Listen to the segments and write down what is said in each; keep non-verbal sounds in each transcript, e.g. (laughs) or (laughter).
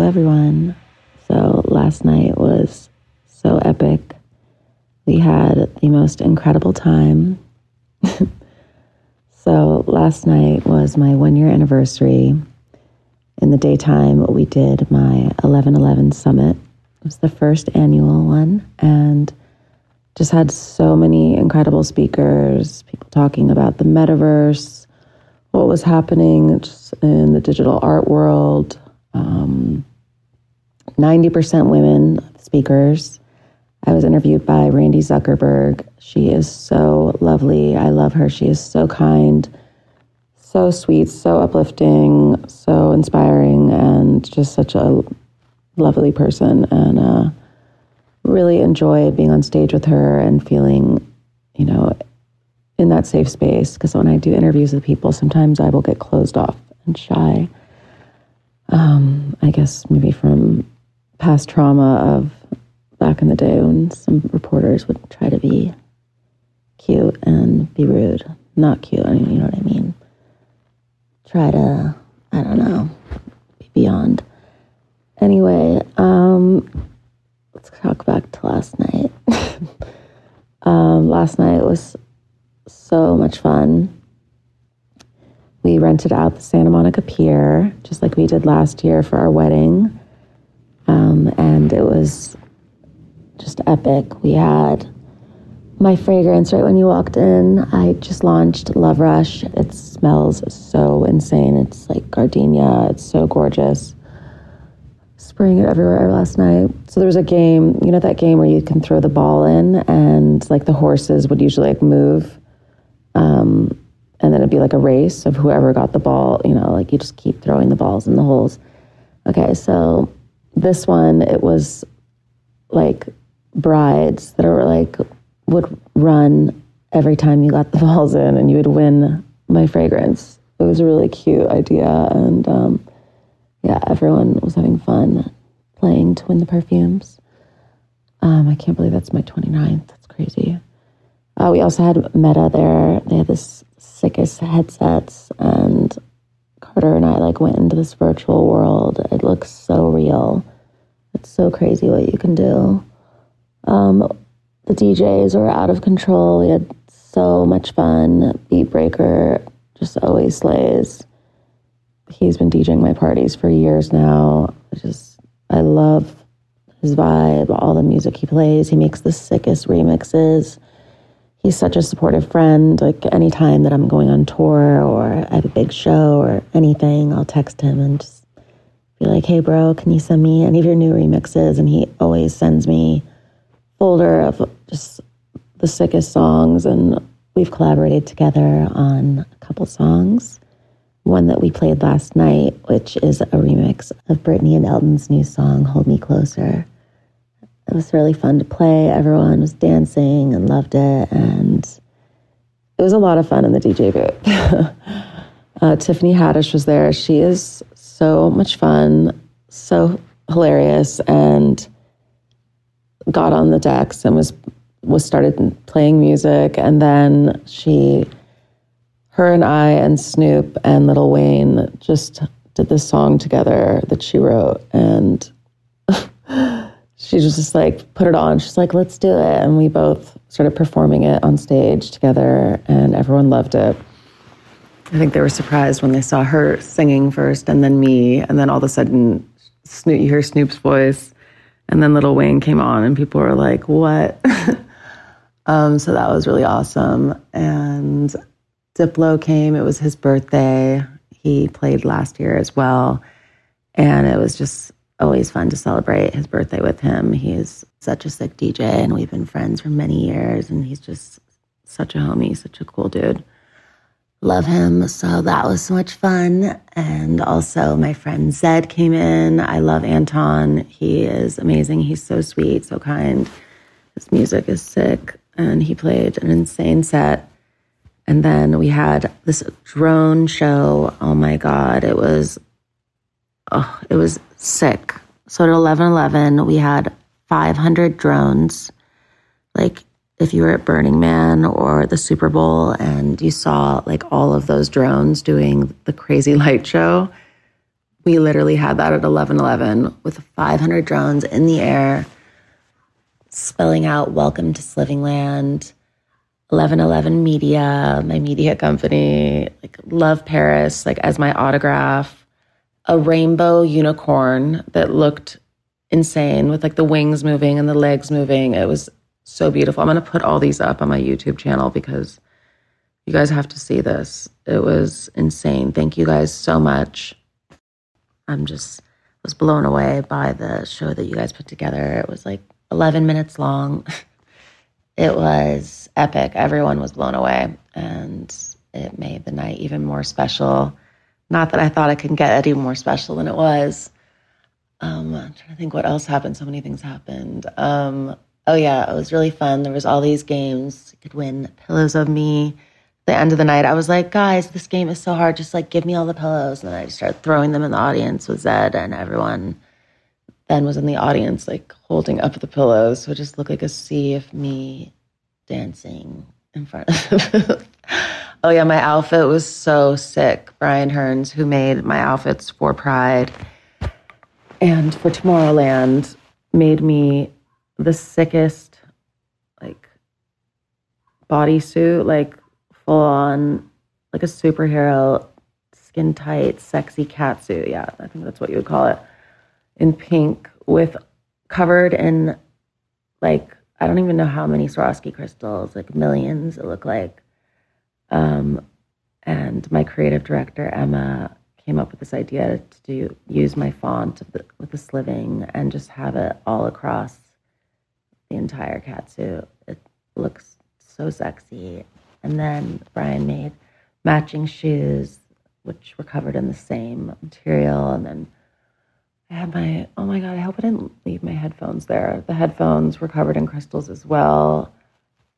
Everyone. So, last night was so epic. We had the most incredible time. (laughs) so, last night was my one year anniversary. In the daytime, we did my 1111 summit. It was the first annual one and just had so many incredible speakers, people talking about the metaverse, what was happening in the digital art world, um, 90% women speakers. I was interviewed by Randy Zuckerberg. She is so lovely. I love her. She is so kind, so sweet, so uplifting, so inspiring, and just such a lovely person. And uh, really enjoyed being on stage with her and feeling, you know, in that safe space. Because when I do interviews with people, sometimes I will get closed off and shy. Um, I guess maybe from past trauma of back in the day when some reporters would try to be cute and be rude. Not cute, I mean, you know what I mean. Try to, I don't know, be beyond. Anyway, um, let's talk back to last night. (laughs) um, last night was so much fun. We rented out the Santa Monica Pier, just like we did last year for our wedding. Um, and it was just epic. We had my fragrance right when you walked in. I just launched Love Rush. It smells so insane. It's like gardenia, it's so gorgeous. Spraying it everywhere last night. So there was a game, you know, that game where you can throw the ball in and like the horses would usually like move. Um, and then it'd be like a race of whoever got the ball, you know, like you just keep throwing the balls in the holes. Okay, so this one, it was like brides that are like would run every time you got the (laughs) balls in and you would win my fragrance. It was a really cute idea. And um, yeah, everyone was having fun playing to win the perfumes. Um, I can't believe that's my 29th. That's crazy. Uh, we also had Meta there. They had this sickest headsets and Carter and I like went into this virtual world. It looks so real. It's so crazy what you can do. Um, the DJs were out of control. We had so much fun. Beat Breaker just always slays. he's been DJing my parties for years now. Just I love his vibe, all the music he plays. He makes the sickest remixes. He's such a supportive friend. Like anytime that I'm going on tour or I have a big show or anything, I'll text him and just be like, "Hey, bro, can you send me any of your new remixes?" And he always sends me folder of just the sickest songs and we've collaborated together on a couple songs. One that we played last night, which is a remix of Britney and Elton's new song, Hold Me Closer. It was really fun to play. Everyone was dancing and loved it. And it was a lot of fun in the DJ booth. (laughs) uh, Tiffany Haddish was there. She is so much fun, so hilarious, and got on the decks and was was started playing music and then she her and I and Snoop and Lil Wayne just did this song together that she wrote and she was just like put it on she's like let's do it and we both started performing it on stage together and everyone loved it I think they were surprised when they saw her singing first and then me and then all of a sudden Snoop you hear Snoop's voice and then Lil Wayne came on and people were like what (laughs) Um, so that was really awesome. And Diplo came, it was his birthday. He played last year as well. And it was just always fun to celebrate his birthday with him. He's such a sick DJ, and we've been friends for many years. And he's just such a homie, such a cool dude. Love him. So that was so much fun. And also, my friend Zedd came in. I love Anton. He is amazing. He's so sweet, so kind. His music is sick and he played an insane set. And then we had this drone show. Oh my God. It was, oh, it was sick. So at 11 we had 500 drones. Like if you were at Burning Man or the Super Bowl and you saw like all of those drones doing the crazy (laughs) light show, we literally had that at 11 with 500 drones in the air spelling out welcome to Slivingland, 1111 Media, my media company, like Love Paris, like as my autograph, a rainbow unicorn that looked insane with like the wings moving and the legs moving. It was so beautiful. I'm going to put all these up on my YouTube channel because you guys have to see this. It was insane. Thank you guys so much. I'm just was blown away by the show that you guys put together. It was like 11 minutes long. (laughs) It was epic. Everyone was blown away, and it made the night even more special. Not that I thought it could get any more special than it was. Um, I'm trying to think what else happened. So many things happened. Um, oh yeah, it was really fun. There was all these games. You could win pillows of me. At the end of the night, I was like, guys, this game is so hard. Just like give me all the pillows. And then I just started throwing them in the audience with Zedd and everyone then was in the audience, like holding up the pillows. So it just looked like a sea of me dancing in front of (laughs) Oh, yeah, my outfit was so sick. Brian Hearns, who made my outfits for Pride and for Tomorrowland, made me the sickest, like, bodysuit, like, full on, like a superhero, skin tight, sexy cat suit. Yeah, I think that's what you would call it in pink with covered in like I don't even know how many Swarovski crystals, like millions it looked like. Um, and my creative director Emma came up with this idea to do use my font the, with the sliving and just have it all across the entire catsuit. It looks so sexy. And then Brian made matching shoes, which were covered in the same material, and then I had my, oh my God, I hope I didn't leave my headphones there. The headphones were covered in crystals as well.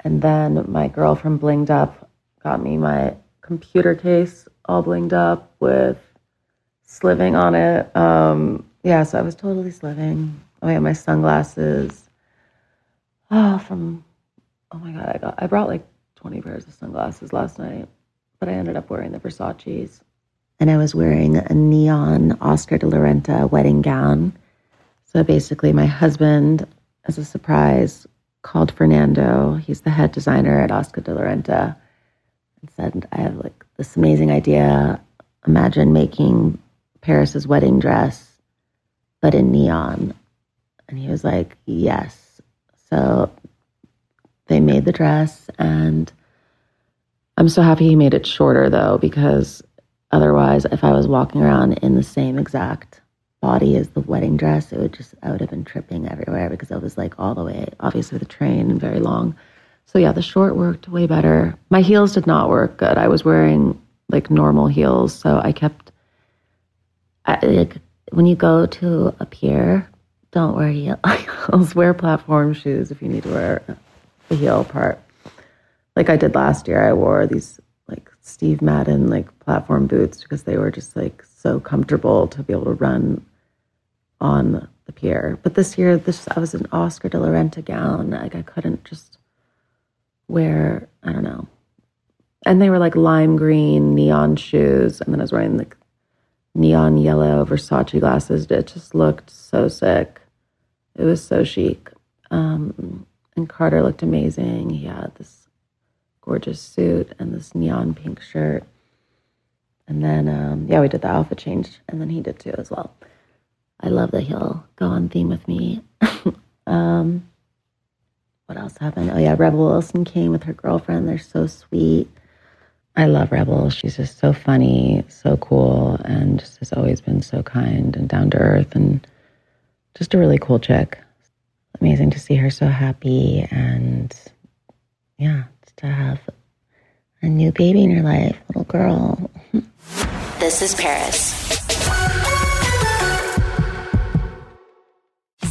And then my girl from Blinged Up got me my computer case all blinged up with sliving on it. Um, yeah, so I was totally sliving. Oh yeah, my sunglasses. Oh, from oh my god, I got I brought like 20 pairs of sunglasses last night, but I ended up wearing the Versace's and I was wearing a neon Oscar de la Renta wedding gown. So basically, my husband, as a surprise, called Fernando. He's the head designer at Oscar de la Renta, said, "I have like this amazing idea. imagine making Paris's wedding dress, but in neon. And he was like, Yes. So they made the dress, and I'm so happy he made it shorter though, because otherwise, if I was walking around in the same exact body as the wedding dress, it would just, I would have been tripping everywhere because I was like all the way, obviously, the train and very long. So yeah, the short worked way better. My heels did not work good. I was wearing like normal heels, so I kept. I, like when you go to a pier, don't wear (laughs) heels. wear platform shoes if you need to wear the heel part. Like I did last year, I wore these like Steve Madden like platform boots because they were just like so comfortable to be able to run on the pier. But this year, this I was an Oscar de la Renta gown. Like I couldn't just wear, I don't know. And they were like lime green neon shoes. And then I was wearing like neon yellow Versace glasses. It just looked so sick. It was so chic. Um, and Carter looked amazing. He had this gorgeous suit and this neon pink shirt. And then, um, yeah, we did the outfit change, and then he did too as well. I love that he'll go on theme with me. (laughs) um, what else happened? Oh yeah, Rebel Wilson came with her girlfriend. They're so sweet. I love Rebel. She's just so funny, so cool, and just has always been so kind and down to earth, and just a really cool chick. Amazing to see her so happy, and yeah, to have a new baby in her life, little girl. (laughs) this is Paris.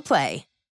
Play.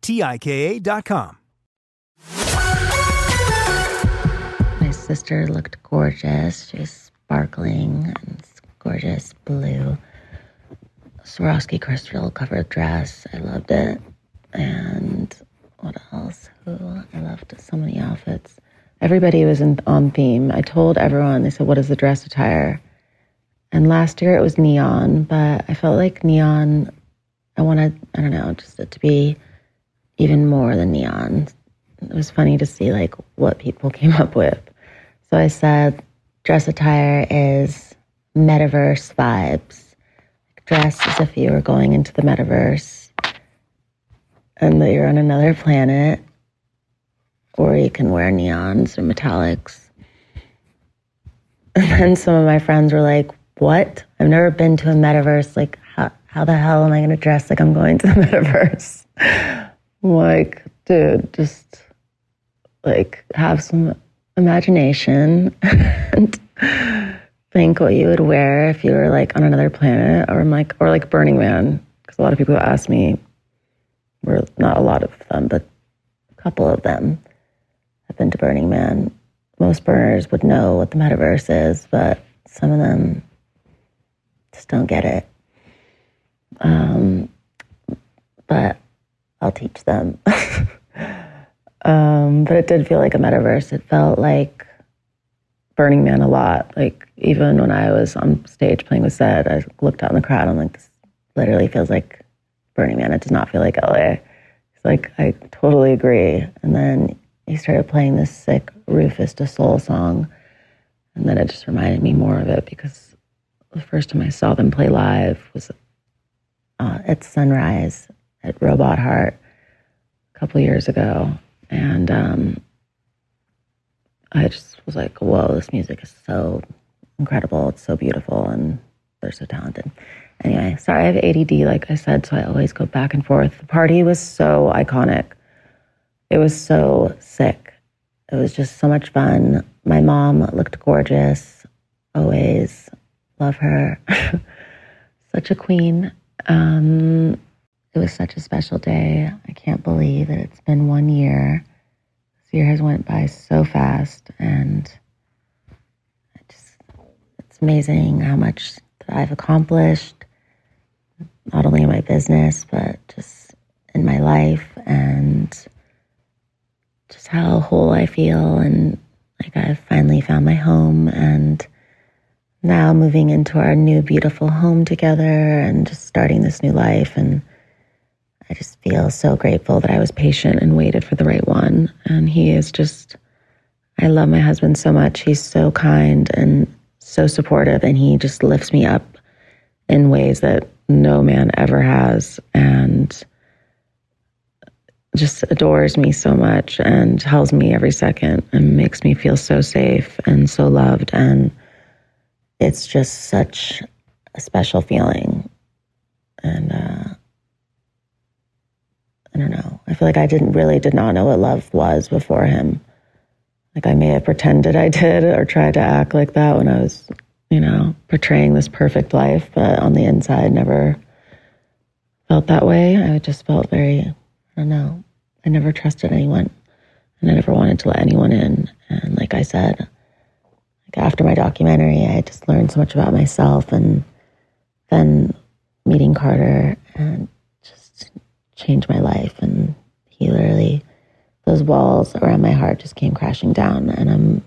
T I K A.com. My sister looked gorgeous. She was sparkling and gorgeous blue Swarovski crystal covered dress. I loved it. And what else? Who I loved so many outfits. Everybody was in, on theme. I told everyone, they said, What is the dress attire? And last year it was neon, but I felt like neon, I wanted, I don't know, just it to be even more than neon. It was funny to see like what people (laughs) came up with. So I said, dress attire is metaverse vibes. Dress as if you were going into the metaverse and that you're on another planet, or you can wear neons or metallics. And then some of my friends were like, What? I've never been to a metaverse. Like, how, how the hell am I going to dress like I'm going to the (laughs) metaverse? Like, dude, just like have some imagination (laughs) and think what you would wear if you were like on another planet or like or like Burning Man because a lot of people ask me were not a lot of them but a couple of them have been to Burning Man. Most burners would know what the metaverse is, but some of them just don't get it. Um, but I'll teach them. (laughs) um, but it did feel like a metaverse. It felt like Burning Man a lot. Like even when I was on stage playing with Zedd, I looked out in the crowd. I'm like, this literally feels like Burning Man. It does not feel like LA. It's like I totally agree. And then he started playing this sick Rüfüs Du Sol song, and then it just reminded me more of it because the first time I saw them play live was uh, at Sunrise at Robot Heart a couple years ago, and um, I just was like, "Whoa, this music is so incredible! It's so beautiful, and they're so talented." Anyway, sorry, I have ADD, like I said, so I always go back and forth. The party was so iconic. It was so sick. It was just so much fun. My mom looked gorgeous, always. Love her. (laughs) Such a queen. Um, it was such a special day. I can't believe that it's been one year. This year has went by so fast, and just, it's amazing how much that I've accomplished, not only in my business, but just in my life, and just how whole I feel, and like I've finally found my home, and now moving into our new beautiful home together, and just starting this new life, and I just feel so grateful that I was patient and waited for the right one. And he is just, I love my husband so much. He's so kind and so supportive, and he just lifts me up in ways that no man ever has. And just adores me so much and tells me every second and makes me feel so safe and so loved. And it's just such a special feeling. And, uh, I don't know. I feel like I didn't really did not know what love was before him. Like I may have pretended I did or tried to act like that when I was, you know, portraying this perfect life, but on the inside never felt that way. I just felt very, I don't know. I never trusted anyone and I never wanted to let anyone in. And like I said, like after my documentary, I just learned so much about myself and then meeting Carter and changed my life. And he literally, those walls around my heart just came crashing down. And I'm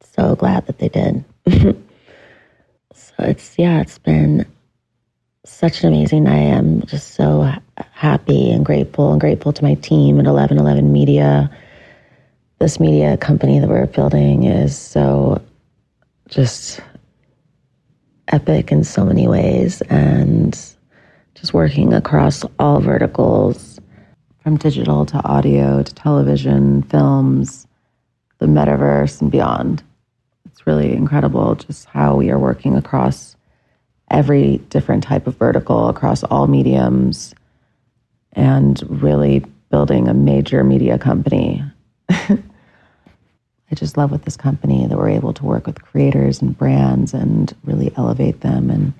so glad that they did. (laughs) so it's, yeah, it's been such an amazing night. I'm just so happy and grateful and grateful to my team at 1111 Media. This media company that we're building is so just epic in so many ways. And just working across all verticals from digital to audio to television, films, the metaverse, and beyond. It's really incredible just how we are working across every different type of vertical, across all mediums, and really building a major media company. (laughs) I just love with this company that we're able to work with creators and brands and really elevate them and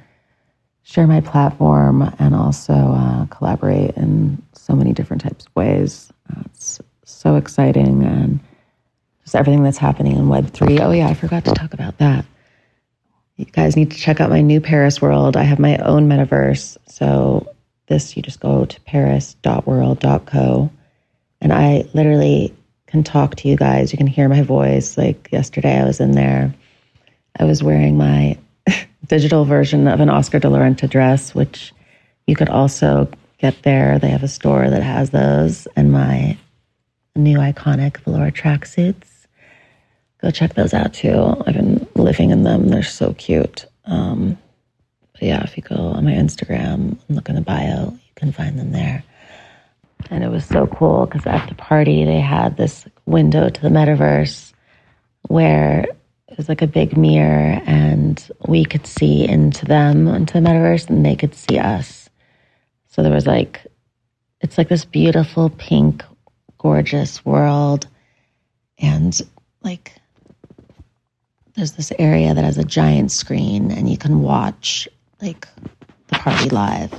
share my platform and also uh, collaborate in so many different types of ways. Uh, it's so exciting and just everything that's happening in Web3. Oh, yeah, I forgot to talk about that. You guys need to check out my new Paris World. I have my own metaverse. So, this, you just go to paris.world.co. And I literally can talk to you guys. You can hear my voice. Like yesterday, I was in there. I was wearing my digital version of an Oscar de la Renta dress, which you could also get there. They have a store that has those and my new iconic velour tracksuits. Go check those out too. I've been living in them. They're so cute. Um, but yeah, if you go on my Instagram and look in the bio, you can find them there. And it was so cool because at the party, they had this window to the metaverse where was like a big mirror and we could see into them into the metaverse and they could see us so there was like it's like this beautiful pink gorgeous world and like there's this area that has a giant screen and you can watch like the party live.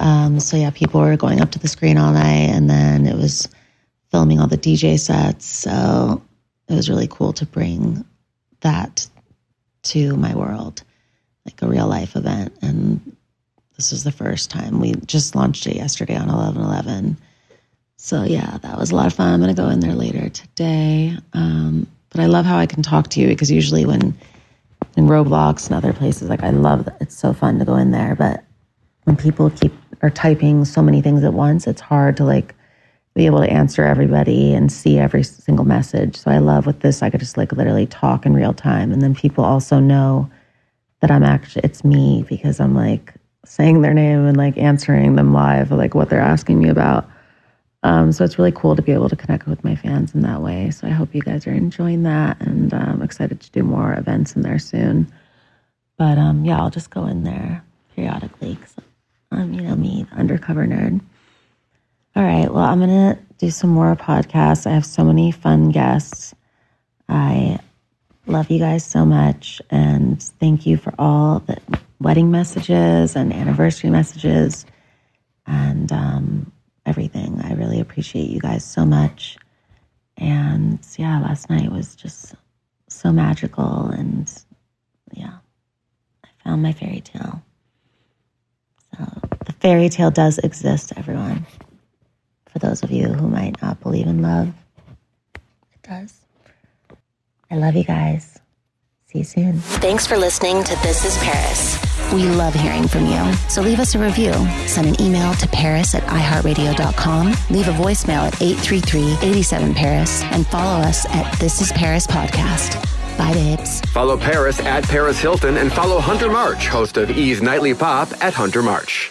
Um, so yeah, people were going up to the screen all night and then it was filming all the DJ sets. So it was really cool to bring that to my world, like a real life event. And this was the first time we just launched it yesterday on 11 11. So yeah, that was a lot of fun. I'm going to go in there later today. Um, but I love how I can talk to you because usually when in Roblox and other places, like I love that it's so fun to go in there. But when people keep are typing so many things at once, it's hard to like be able to answer everybody and see every single message. So I love with this, I could just like literally talk in real time. And then people also know that I'm actually, it's me because I'm like saying their name and like answering them live, like what they're asking me about. Um, so it's really cool to be able to connect with my fans in that way. So I hope you guys are enjoying that and I'm um, excited to do more events in there soon. But um, yeah, I'll just go in there periodically because I'm, you know, me, the undercover nerd. All right. Well, I'm going to do some more podcasts. I have so many fun guests. I love you guys so much. And thank you for all the wedding messages and anniversary messages and um, everything. I really appreciate you guys so much. And yeah, last night was just so magical. And yeah, I found my fairy tale. So the fairy tale does exist, everyone for those of you who might not believe in love. It does. I love you guys. See you soon. Thanks for listening to This is Paris. We love hearing from you. So leave us a review. Send an email to paris at iheartradio.com. Leave a voicemail at 833-87-PARIS. And follow us at This is Paris Podcast. Bye, babes. Follow Paris at Paris Hilton and follow Hunter March, host of E's Nightly Pop at Hunter March.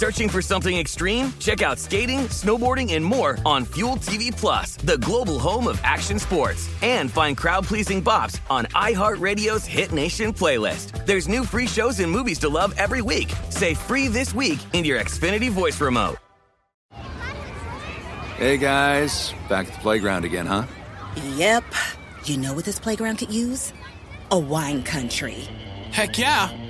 Searching for something extreme? Check out skating, snowboarding, and more on Fuel TV Plus, the global home of action sports. And find crowd-pleasing bops on iHeartRadio's Hit Nation playlist. There's new free shows and movies to love every week. Say free this week in your Xfinity voice remote. Hey guys, back at the playground again, huh? Yep. You know what this playground could use? A wine country. Heck yeah,